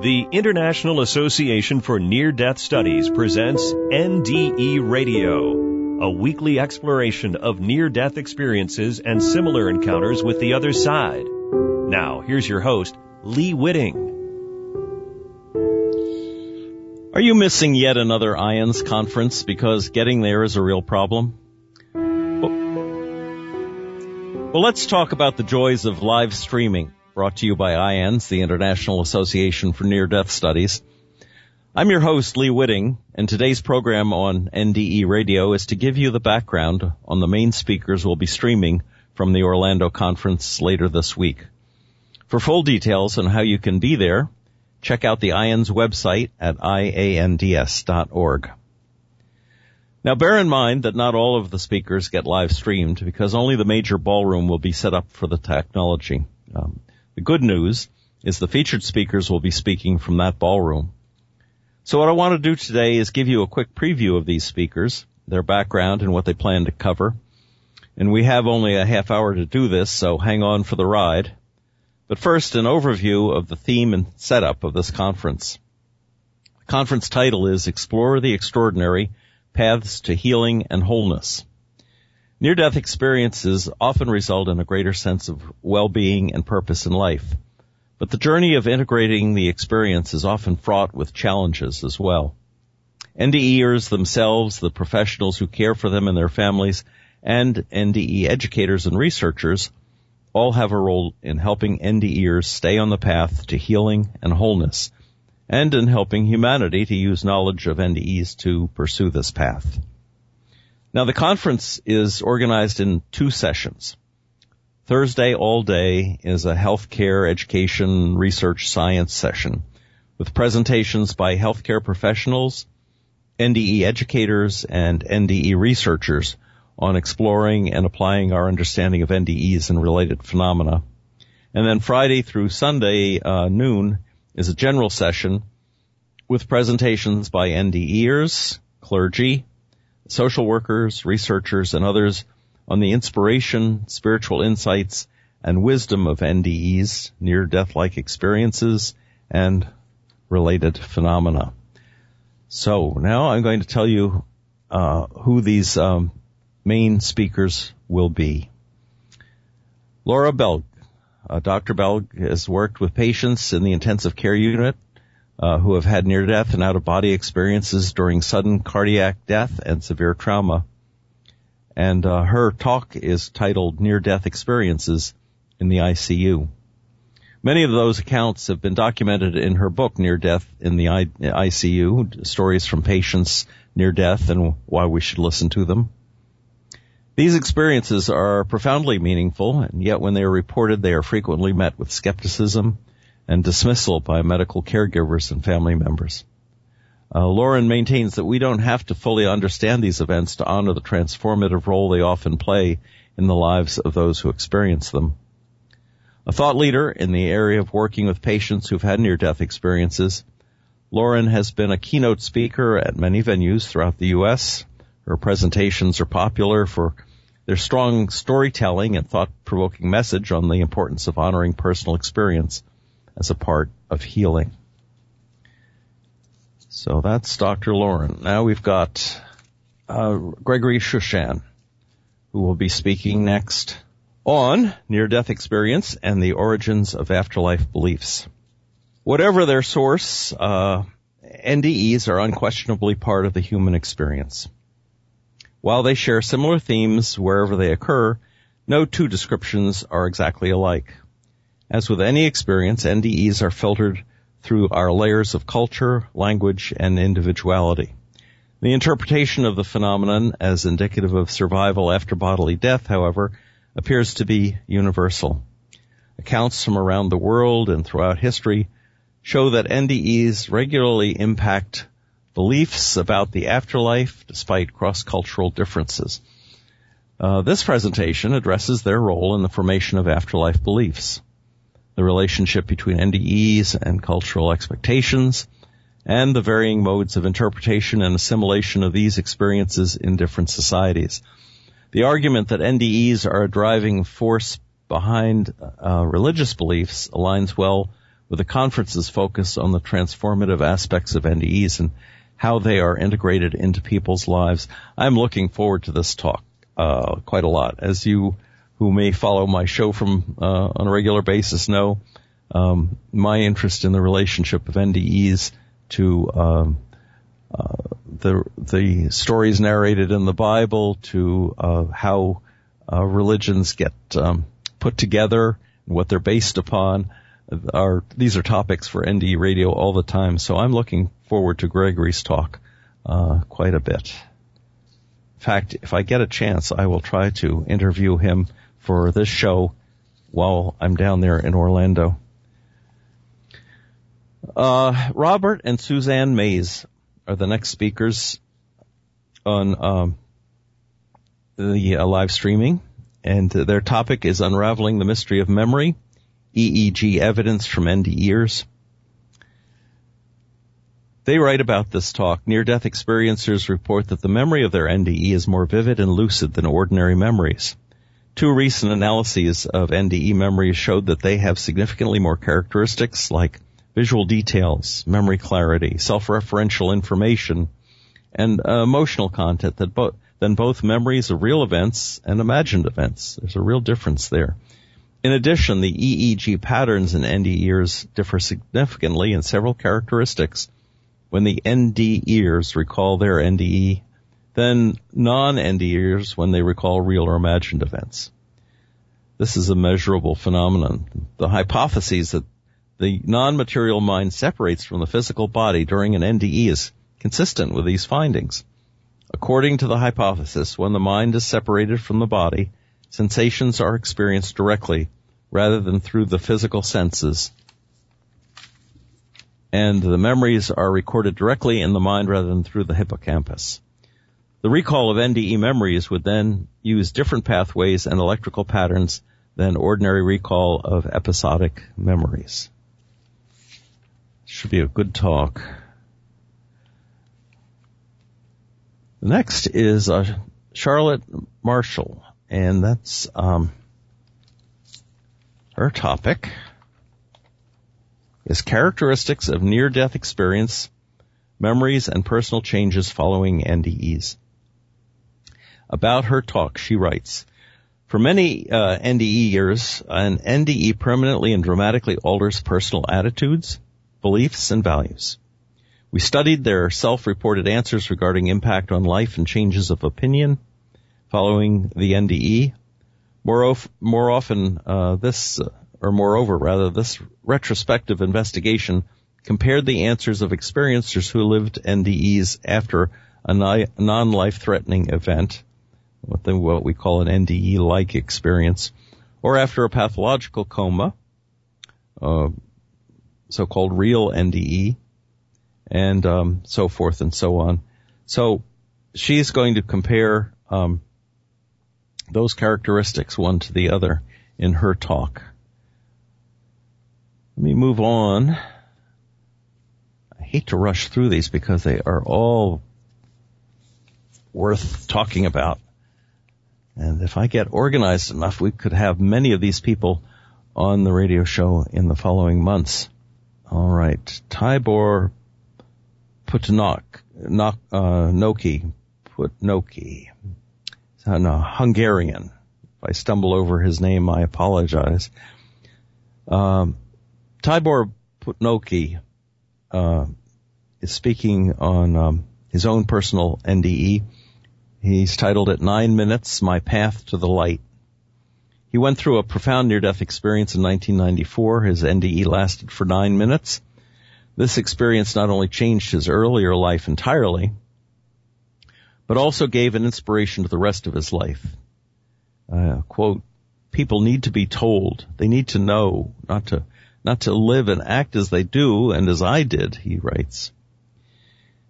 The International Association for Near Death Studies presents NDE Radio, a weekly exploration of near death experiences and similar encounters with the other side. Now, here's your host, Lee Witting. Are you missing yet another IANDS conference because getting there is a real problem? Well, let's talk about the joys of live streaming brought to you by IANDS, the International Association for Near Death Studies. I'm your host, Lee Witting, and today's program on NDE Radio is to give you the background on the main speakers we'll be streaming from the Orlando conference later this week. For full details on how you can be there, check out the IANDS website at iands.org. Now bear in mind that not all of the speakers get live streamed because only the major ballroom will be set up for the technology. Um, the good news is the featured speakers will be speaking from that ballroom. So what I want to do today is give you a quick preview of these speakers, their background and what they plan to cover. And we have only a half hour to do this, so hang on for the ride. But first, an overview of the theme and setup of this conference. The conference title is Explore the Extraordinary, Paths to Healing and Wholeness. Near-death experiences often result in a greater sense of well-being and purpose in life. But the journey of integrating the experience is often fraught with challenges as well. NDEers themselves, the professionals who care for them and their families, and NDE educators and researchers all have a role in helping NDEers stay on the path to healing and wholeness, and in helping humanity to use knowledge of NDEs to pursue this path. Now the conference is organized in two sessions. Thursday all day is a healthcare education research science session with presentations by healthcare professionals, NDE educators, and NDE researchers on exploring and applying our understanding of NDEs and related phenomena. And then Friday through Sunday uh, noon is a general session with presentations by NDEers, clergy, social workers, researchers, and others on the inspiration, spiritual insights, and wisdom of NDEs, near-death-like experiences, and related phenomena. So now I'm going to tell you uh, who these um, main speakers will be. Laurin Bellg. Uh, Dr. Belg has worked with patients in the intensive care unit uh, who have had near death and out of body experiences during sudden cardiac death and severe trauma. And uh, her talk is titled Near Death Experiences in the ICU. Many of those accounts have been documented in her book Near Death in the ICU, stories from patients near death and why we should listen to them. These experiences are profoundly meaningful, and yet when they are reported, they are frequently met with skepticism and dismissal by medical caregivers and family members. Uh, Laurin maintains that we don't have to fully understand these events to honor the transformative role they often play in the lives of those who experience them. A thought leader in the area of working with patients who've had near-death experiences, Laurin has been a keynote speaker at many venues throughout the U.S. Her presentations are popular for their strong storytelling and thought-provoking message on the importance of honoring personal experience as a part of healing. So that's Dr. Laurin. Now we've got uh, Gregory Shushan, who will be speaking next on near-death experience and the origins of afterlife beliefs. Whatever their source, uh, NDEs are unquestionably part of the human experience. While they share similar themes wherever they occur, no two descriptions are exactly alike. As with any experience, NDEs are filtered through our layers of culture, language, and individuality. The interpretation of the phenomenon as indicative of survival after bodily death, however, appears to be universal. Accounts from around the world and throughout history show that NDEs regularly impact beliefs about the afterlife despite cross-cultural differences. Uh, this presentation addresses their role in the formation of afterlife beliefs the relationship between NDEs and cultural expectations, and the varying modes of interpretation and assimilation of these experiences in different societies. The argument that NDEs are a driving force behind uh, religious beliefs aligns well with the conference's focus on the transformative aspects of NDEs and how they are integrated into people's lives. I'm looking forward to this talk uh, quite a lot. As you who may follow my show from uh, on a regular basis know, um, my interest in the relationship of NDEs to um, uh, the the stories narrated in the Bible to uh, how uh, religions get um, put together and what they're based upon are these are topics for NDE radio all the time. So I'm looking forward to Gregory's talk uh, quite a bit. In fact, if I get a chance, I will try to interview him for this show while I'm down there in Orlando. Uh, Robert and Suzanne Mays are the next speakers on um, the uh, live streaming, and their topic is unraveling the mystery of memory, EEG evidence from NDEers. They write about this talk. Near-death experiencers report that the memory of their NDE is more vivid and lucid than ordinary memories. Two recent analyses of NDE memories showed that they have significantly more characteristics like visual details, memory clarity, self-referential information, and uh, emotional content that bo- than both memories of real events and imagined events. There's a real difference there. In addition, the EEG patterns in NDEers differ significantly in several characteristics when the NDEers recall their NDE than non-NDEers when they recall real or imagined events. This is a measurable phenomenon. The hypothesis that the non-material mind separates from the physical body during an NDE is consistent with these findings. According to the hypothesis, when the mind is separated from the body, sensations are experienced directly rather than through the physical senses and the memories are recorded directly in the mind rather than through the hippocampus. The recall of NDE memories would then use different pathways and electrical patterns than ordinary recall of episodic memories. Should be a good talk. Next is uh, Charlotte Martial, and that's um, her topic is characteristics of near-death experience, memories, and personal changes following NDEs. About her talk, she writes, for many uh, NDEers, an NDE permanently and dramatically alters personal attitudes, beliefs, and values. We studied their self-reported answers regarding impact on life and changes of opinion following the NDE. More, more often, uh, this uh, or moreover, rather, this retrospective investigation compared the answers of experiencers who lived NDEs after a non-life threatening event, what, the, what we call an NDE-like experience, or after a pathological coma, uh, so-called real NDE, and um, so forth and so on. So she's going to compare um, those characteristics one to the other in her talk. Let me move on. I hate to rush through these because they are all worth talking about. And if I get organized enough, we could have many of these people on the radio show in the following months. All right. Tibor Putnok, uh, Noki, Putnoki, no, Hungarian. If I stumble over his name, I apologize. Um, Tibor Putnoki uh, is speaking on um, his own personal NDE. He's titled it Nine Minutes, My Path to the Light. He went through a profound near-death experience in 1994. His NDE lasted for nine minutes. This experience not only changed his earlier life entirely, but also gave an inspiration to the rest of his life. Uh, quote, people need to be told. They need to know, not to not to live and act as they do and as I did, he writes.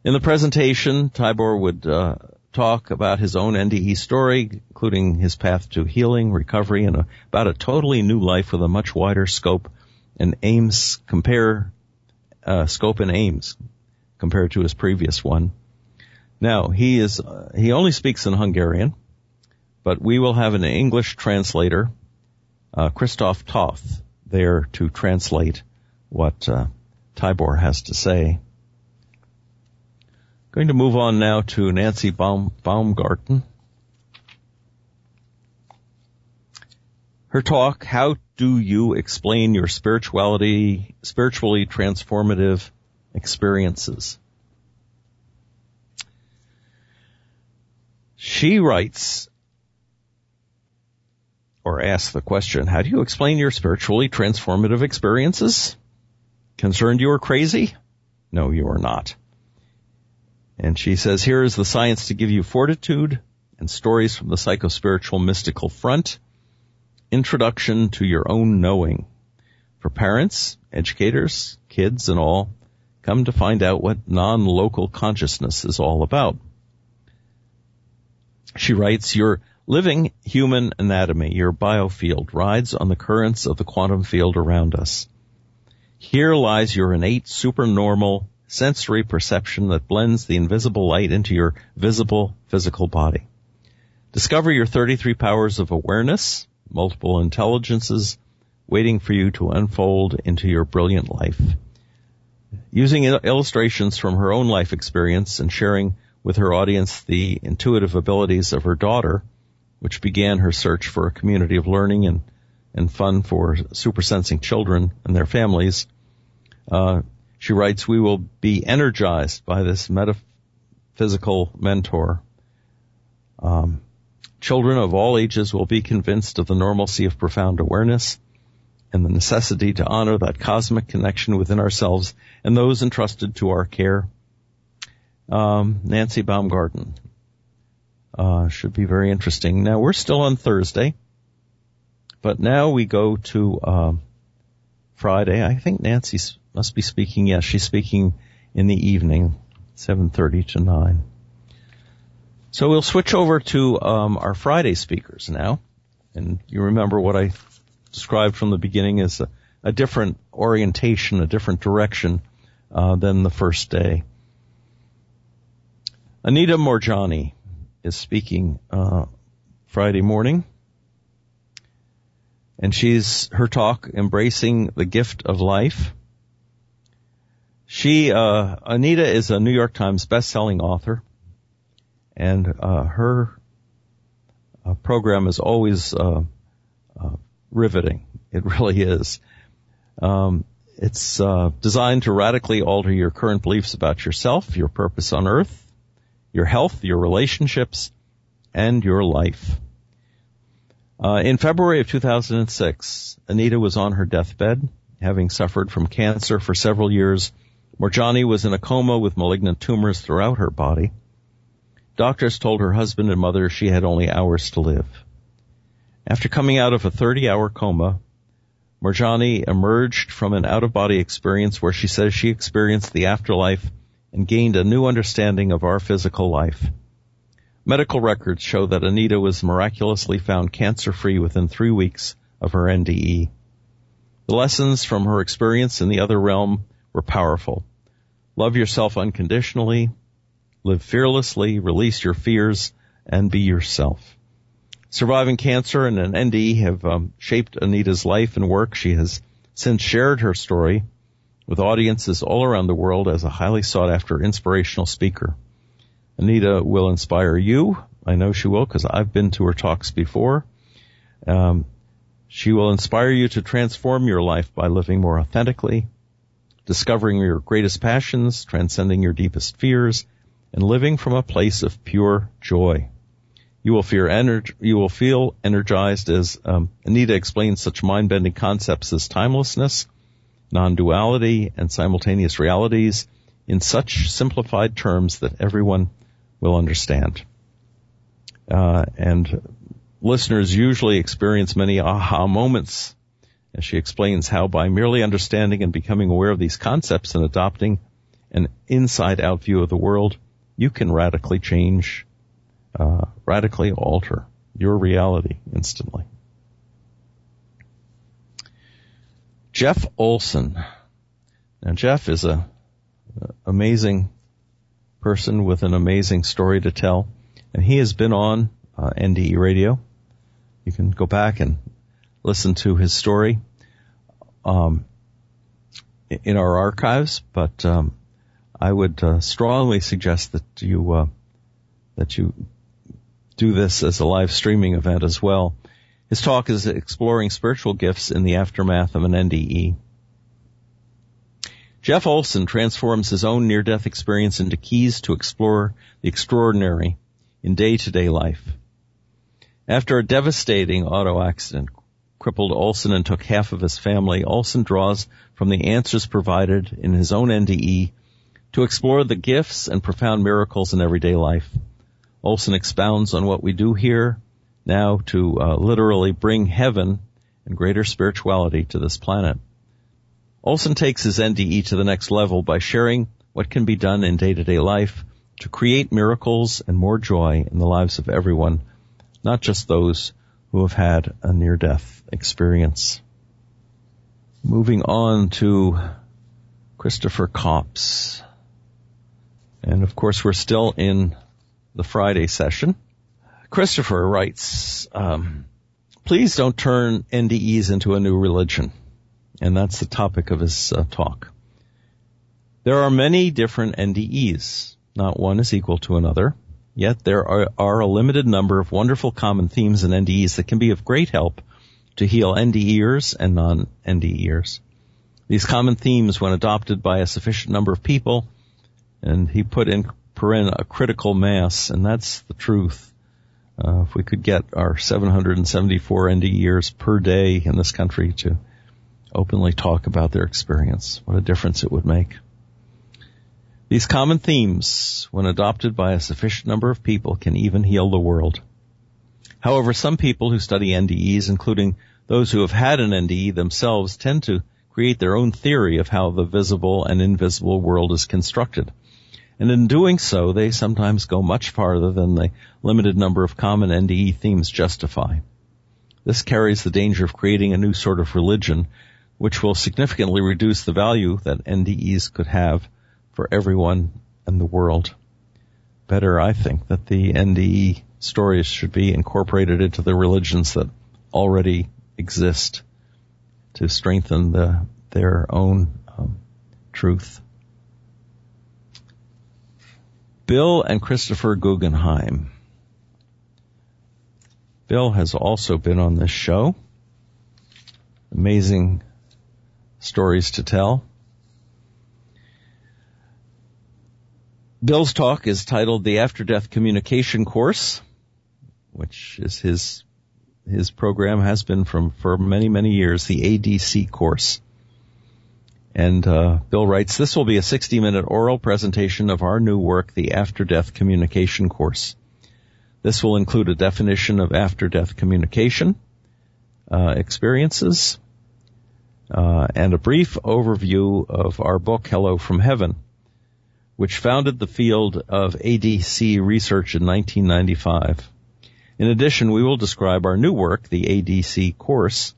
In the presentation, Tibor would uh, talk about his own NDE story, including his path to healing, recovery, and a, about a totally new life with a much wider scope and aims compare uh, scope and aims compared to his previous one. Now he is uh, he only speaks in Hungarian, but we will have an English translator, uh, Christoph Toth, there to translate what uh, Tibor has to say. Going to move on now to Nancy Baum, Baumgarten. Her talk, How Do You Explain Your Spirituality, Spiritually Transformative Experiences? She writes, or asks the question, how do you explain your spiritually transformative experiences? Concerned you are crazy? No, you are not. And she says, here is the science to give you fortitude and stories from the psychospiritual mystical front Introduction to Your Own Knowing. For parents, educators, kids, and all, come to find out what non-local consciousness is all about. She writes, your living human anatomy, your biofield, rides on the currents of the quantum field around us. Here lies your innate supernormal sensory perception that blends the invisible light into your visible physical body. Discover your 33 powers of awareness, multiple intelligences waiting for you to unfold into your brilliant life. Using illustrations from her own life experience and sharing with her audience the intuitive abilities of her daughter, which began her search for a community of learning and, and fun for supersensing children and their families, uh, she writes, we will be energized by this metaphysical mentor. Um, Children of all ages will be convinced of the normalcy of profound awareness and the necessity to honor that cosmic connection within ourselves and those entrusted to our care. Um, Nancy Baumgarten uh, should be very interesting. Now we're still on Thursday, but now we go to uh, Friday. I think Nancy must be speaking. Yes, she's speaking in the evening, seven thirty to nine. So we'll switch over to um, our Friday speakers now. And you remember what I described from the beginning as a, a different orientation, a different direction uh, than the first day. Anita Moorjani is speaking uh, Friday morning, and she's her talk embracing the gift of life. She uh, Anita is a New York Times best-selling author and uh, her uh, program is always uh, uh riveting. It really is. Um, it's uh, designed to radically alter your current beliefs about yourself, your purpose on earth, your health, your relationships, and your life. Uh, in February of 2006, Anita was on her deathbed, having suffered from cancer for several years. Moorjani was in a coma with malignant tumors throughout her body. Doctors told her husband and mother she had only hours to live. After coming out of a 30 hour coma, Moorjani emerged from an out of body experience where she says she experienced the afterlife and gained a new understanding of our physical life. Medical records show that Anita was miraculously found cancer free within three weeks of her NDE. The lessons from her experience in the other realm were powerful. Love yourself unconditionally, Live fearlessly, release your fears, and be yourself. Surviving cancer and an ND have um, shaped Anita's life and work. She has since shared her story with audiences all around the world as a highly sought after inspirational speaker. Anita will inspire you. I know she will because I've been to her talks before. Um, she will inspire you to transform your life by living more authentically, discovering your greatest passions, transcending your deepest fears, and living from a place of pure joy. You will feel, ener- you will feel energized as um, Anita explains such mind-bending concepts as timelessness, non-duality, and simultaneous realities in such simplified terms that everyone will understand. Uh, and listeners usually experience many aha moments as she explains how by merely understanding and becoming aware of these concepts and adopting an inside out view of the world, you can radically change, uh, radically alter your reality instantly. Jeff Olsen. Now Jeff is a, a amazing person with an amazing story to tell, and he has been on uh, NDE radio. You can go back and listen to his story. Um, in our archives, but um, I would uh, strongly suggest that you uh, that you do this as a live streaming event as well. His talk is exploring spiritual gifts in the aftermath of an NDE. Jeff Olsen transforms his own near-death experience into keys to explore the extraordinary in day-to-day life. After a devastating auto accident crippled Olsen and took half of his family, Olsen draws from the answers provided in his own NDE to explore the gifts and profound miracles in everyday life. Olsen expounds on what we do here now to uh, literally bring heaven and greater spirituality to this planet. Olsen takes his NDE to the next level by sharing what can be done in day-to-day life to create miracles and more joy in the lives of everyone, not just those who have had a near-death experience. Moving on to Christopher Copps. And of course we're still in the Friday session. Christopher writes, um, please don't turn NDEs into a new religion. And that's the topic of his uh, talk. There are many different NDEs. Not one is equal to another. Yet there are, are a limited number of wonderful common themes in NDEs that can be of great help to heal NDEers and non-NDEers. These common themes, when adopted by a sufficient number of people, and he put in paren a critical mass, and that's the truth. Uh, if we could get our 774 NDEers per day in this country to openly talk about their experience, what a difference it would make. These common themes, when adopted by a sufficient number of people, can even heal the world. However, some people who study NDEs, including those who have had an NDE themselves, tend to create their own theory of how the visible and invisible world is constructed. And in doing so, they sometimes go much farther than the limited number of common NDE themes justify. This carries the danger of creating a new sort of religion, which will significantly reduce the value that NDEs could have for everyone in the world. Better, I think, that the NDE stories should be incorporated into the religions that already exist to strengthen the, their own um, truth. Bill and Christopher Guggenheim. Bill has also been on this show. Amazing stories to tell. Bill's talk is titled The After Death Communication Course, which is his his program has been from for many many years the ADC course. And uh, Bill writes, this will be a 60-minute oral presentation of our new work, the After Death Communication course. This will include a definition of after-death communication uh, experiences uh, and a brief overview of our book, Hello from Heaven, which founded the field of ADC research in 1995. In addition, we will describe our new work, the ADC course,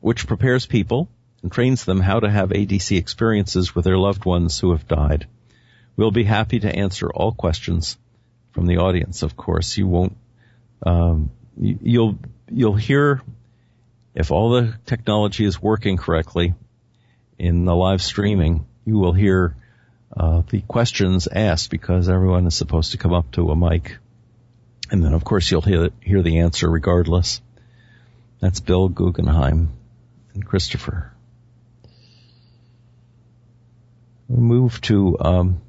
which prepares people and trains them how to have ADC experiences with their loved ones who have died. We'll be happy to answer all questions from the audience. Of course, you won't. Um, you'll you'll hear if all the technology is working correctly in the live streaming. You will hear uh, the questions asked because everyone is supposed to come up to a mic, and then of course you'll hear hear the answer regardless. That's Bill Guggenheim and Christopher. We move to um,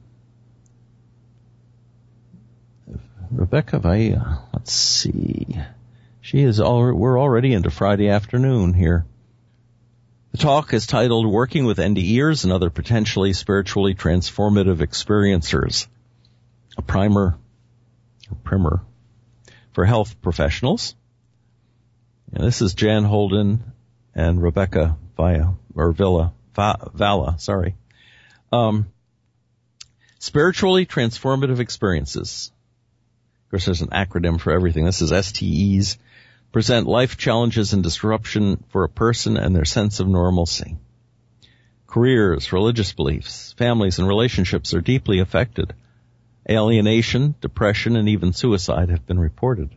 Rebecca Vaya. Let's see. She is all. We're already into Friday afternoon here. The talk is titled "Working with NDEers and Other Potentially Spiritually Transformative Experiencers." A primer, a primer for health professionals. And this is Jan Holden and Rebecca Vaya or Villa Vala. Sorry. Um, spiritually transformative experiences. Of course, there's an acronym for everything. This is STEs. Present life challenges and disruption for a person and their sense of normalcy. Careers, religious beliefs, families, and relationships are deeply affected. Alienation, depression, and even suicide have been reported.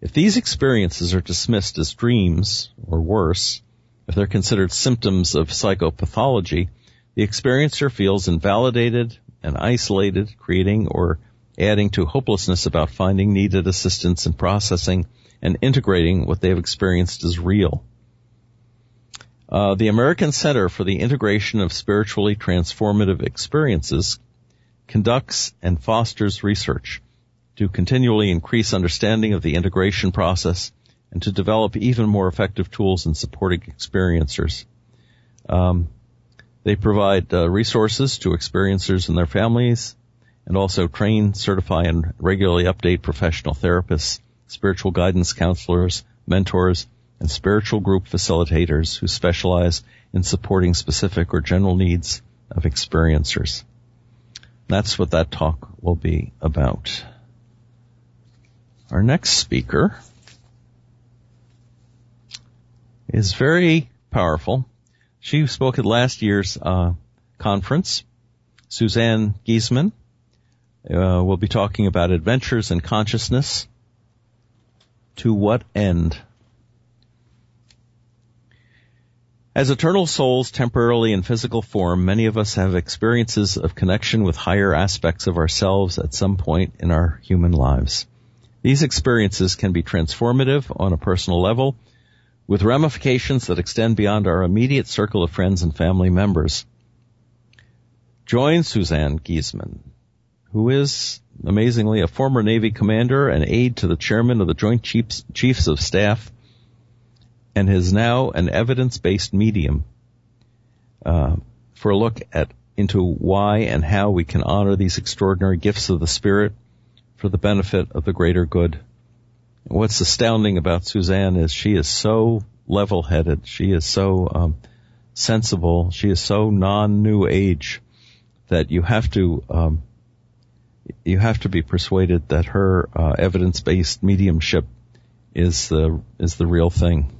If these experiences are dismissed as dreams, or worse, if they're considered symptoms of psychopathology, the experiencer feels invalidated and isolated, creating or adding to hopelessness about finding needed assistance in processing and integrating what they have experienced as real. Uh, the American Center for the Integration of Spiritually Transformative Experiences conducts and fosters research to continually increase understanding of the integration process and to develop even more effective tools in supporting experiencers. Um, they provide uh, resources to experiencers and their families, and also train, certify, and regularly update professional therapists, spiritual guidance counselors, mentors, and spiritual group facilitators who specialize in supporting specific or general needs of experiencers. That's what that talk will be about. Our next speaker is very powerful. She spoke at last year's uh, conference. Suzanne Giesemann uh, will be talking about adventures in consciousness. To what end? As eternal souls temporarily in physical form, many of us have experiences of connection with higher aspects of ourselves at some point in our human lives. These experiences can be transformative on a personal level with ramifications that extend beyond our immediate circle of friends and family members. Join Suzanne Giesemann, who is amazingly a former Navy commander and aide to the chairman of the Joint Chiefs, Chiefs of Staff and is now an evidence-based medium uh, for a look at into why and how we can honor these extraordinary gifts of the Spirit for the benefit of the greater good what's astounding about Suzanne is she is so level-headed. She is so um, sensible. She is so non-new age that you have to um, you have to be persuaded that her uh, evidence-based mediumship is the is the real thing.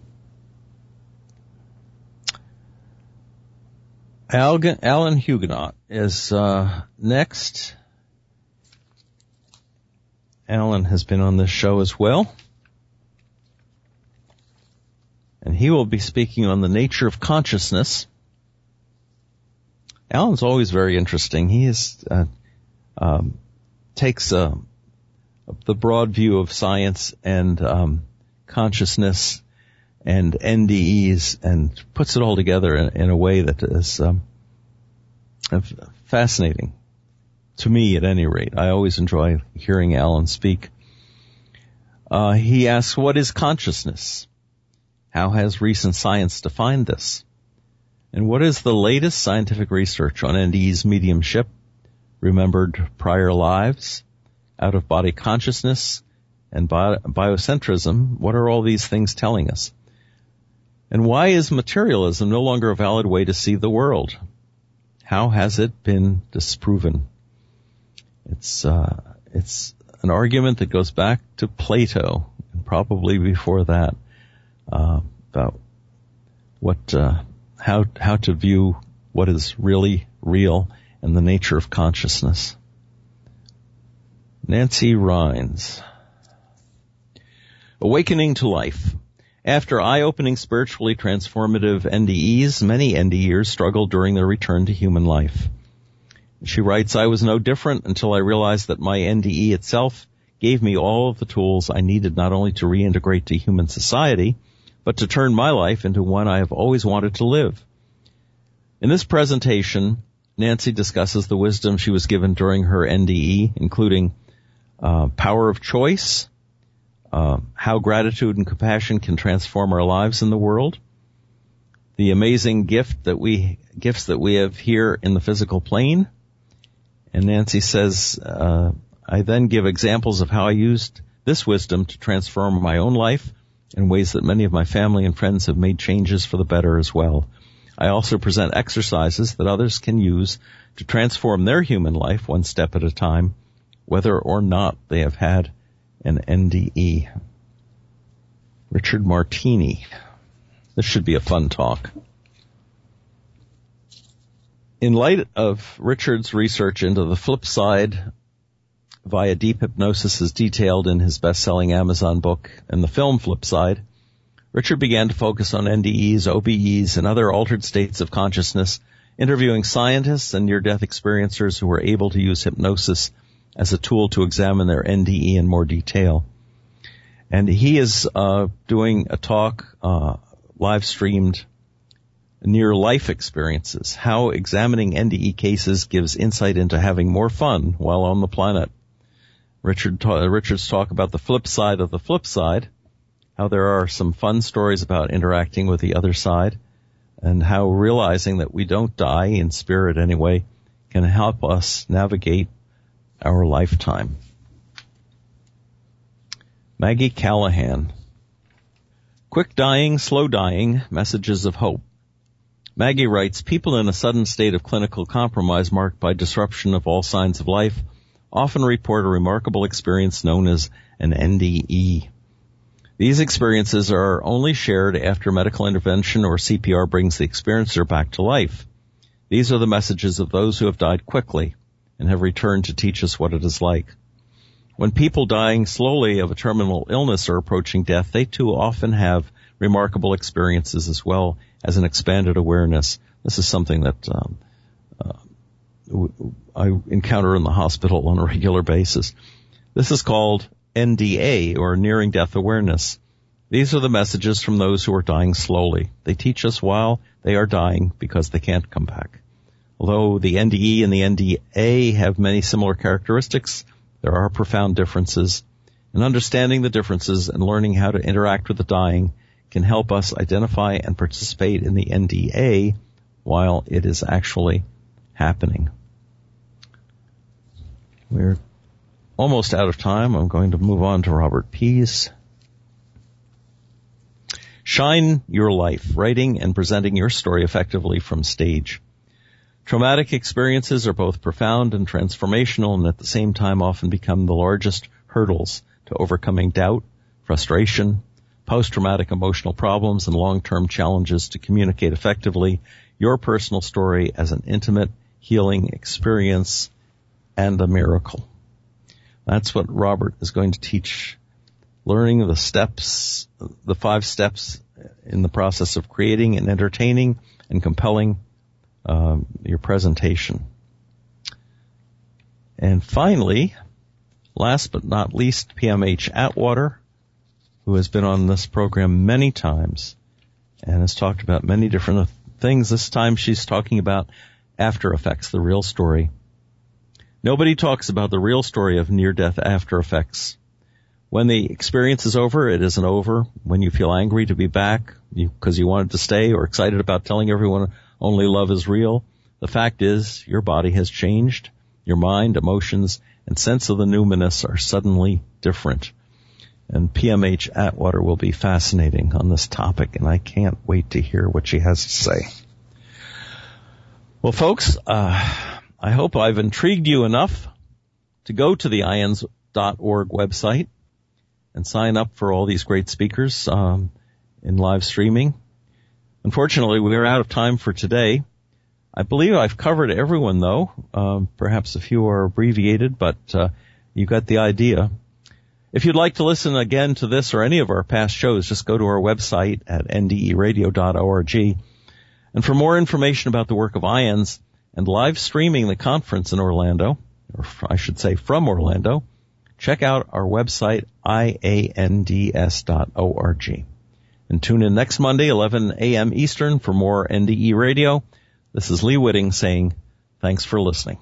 Alan Hugenot is uh, next. Alan has been on this show as well. And he will be speaking on the nature of consciousness. Alan's always very interesting. He is, uh, um, takes uh, the broad view of science and um, consciousness and NDEs and puts it all together in, in a way that is um, fascinating to me at any rate. I always enjoy hearing Alan speak. Uh, he asks, what is consciousness? How has recent science defined this? And what is the latest scientific research on NDE's mediumship, remembered prior lives, out of body consciousness, and bio- biocentrism? What are all these things telling us? And why is materialism no longer a valid way to see the world? How has it been disproven? It's uh, it's an argument that goes back to Plato and probably before that uh, about what uh, how how to view what is really real and the nature of consciousness. Nancy Rynes. Awakening to life. After eye-opening spiritually transformative NDEs, many NDEers struggle during their return to human life. She writes, I was no different until I realized that my NDE itself gave me all of the tools I needed not only to reintegrate to human society, but to turn my life into one I have always wanted to live. In this presentation, Nancy discusses the wisdom she was given during her NDE, including uh, power of choice, uh, how gratitude and compassion can transform our lives in the world, the amazing gift that we gifts that we have here in the physical plane, and Nancy says, uh, I then give examples of how I used this wisdom to transform my own life in ways that many of my family and friends have made changes for the better as well. I also present exercises that others can use to transform their human life one step at a time, whether or not they have had an NDE. Richard Martini. This should be a fun talk in light of Richard's research into the flip side via deep hypnosis as detailed in his best-selling Amazon book and the film flip side, Richard began to focus on NDEs, OBEs, and other altered states of consciousness, interviewing scientists and near-death experiencers who were able to use hypnosis as a tool to examine their NDE in more detail. And he is uh, doing a talk uh, live streamed near life experiences, how examining NDE cases gives insight into having more fun while on the planet. Richard ta- Richard's talk about the flip side of the flip side, how there are some fun stories about interacting with the other side, and how realizing that we don't die in spirit anyway can help us navigate our lifetime. Maggie Callahan. Quick dying, slow dying, messages of hope. Maggie writes, people in a sudden state of clinical compromise marked by disruption of all signs of life often report a remarkable experience known as an NDE. These experiences are only shared after medical intervention or CPR brings the experiencer back to life. These are the messages of those who have died quickly and have returned to teach us what it is like. When people dying slowly of a terminal illness are approaching death, they too often have remarkable experiences as well as an expanded awareness. This is something that um, uh, I encounter in the hospital on a regular basis. This is called NDA or nearing death awareness. These are the messages from those who are dying slowly. They teach us while they are dying because they can't come back. Although the NDE and the NDA have many similar characteristics, there are profound differences. And understanding the differences and learning how to interact with the dying can help us identify and participate in the NDA while it is actually happening. We're almost out of time. I'm going to move on to Robert Pease. Shine your life, writing and presenting your story effectively from stage. Traumatic experiences are both profound and transformational and at the same time often become the largest hurdles to overcoming doubt, frustration, post-traumatic emotional problems and long-term challenges to communicate effectively your personal story as an intimate healing experience and a miracle. That's what Robert is going to teach. Learning the steps, the five steps in the process of creating and entertaining and compelling um, your presentation. And finally, last but not least, PMH Atwater who has been on this program many times and has talked about many different things. This time she's talking about after effects, the real story. Nobody talks about the real story of near-death after effects. When the experience is over, it isn't over. When you feel angry to be back because you, you wanted to stay or excited about telling everyone only love is real, the fact is your body has changed. Your mind, emotions, and sense of the numinous are suddenly different. And PMH Atwater will be fascinating on this topic, and I can't wait to hear what she has to say. Well, folks, uh, I hope I've intrigued you enough to go to the IANDS.org website and sign up for all these great speakers um, in live streaming. Unfortunately, we are out of time for today. I believe I've covered everyone, though. Um, perhaps a few are abbreviated, but uh, you got the idea. If you'd like to listen again to this or any of our past shows, just go to our website at nderadio.org. And for more information about the work of IANDS and live streaming the conference in Orlando, or I should say from Orlando, check out our website, iands.org. And tune in next Monday, 11 a.m. Eastern for more NDE radio. This is Lee Witting saying thanks for listening.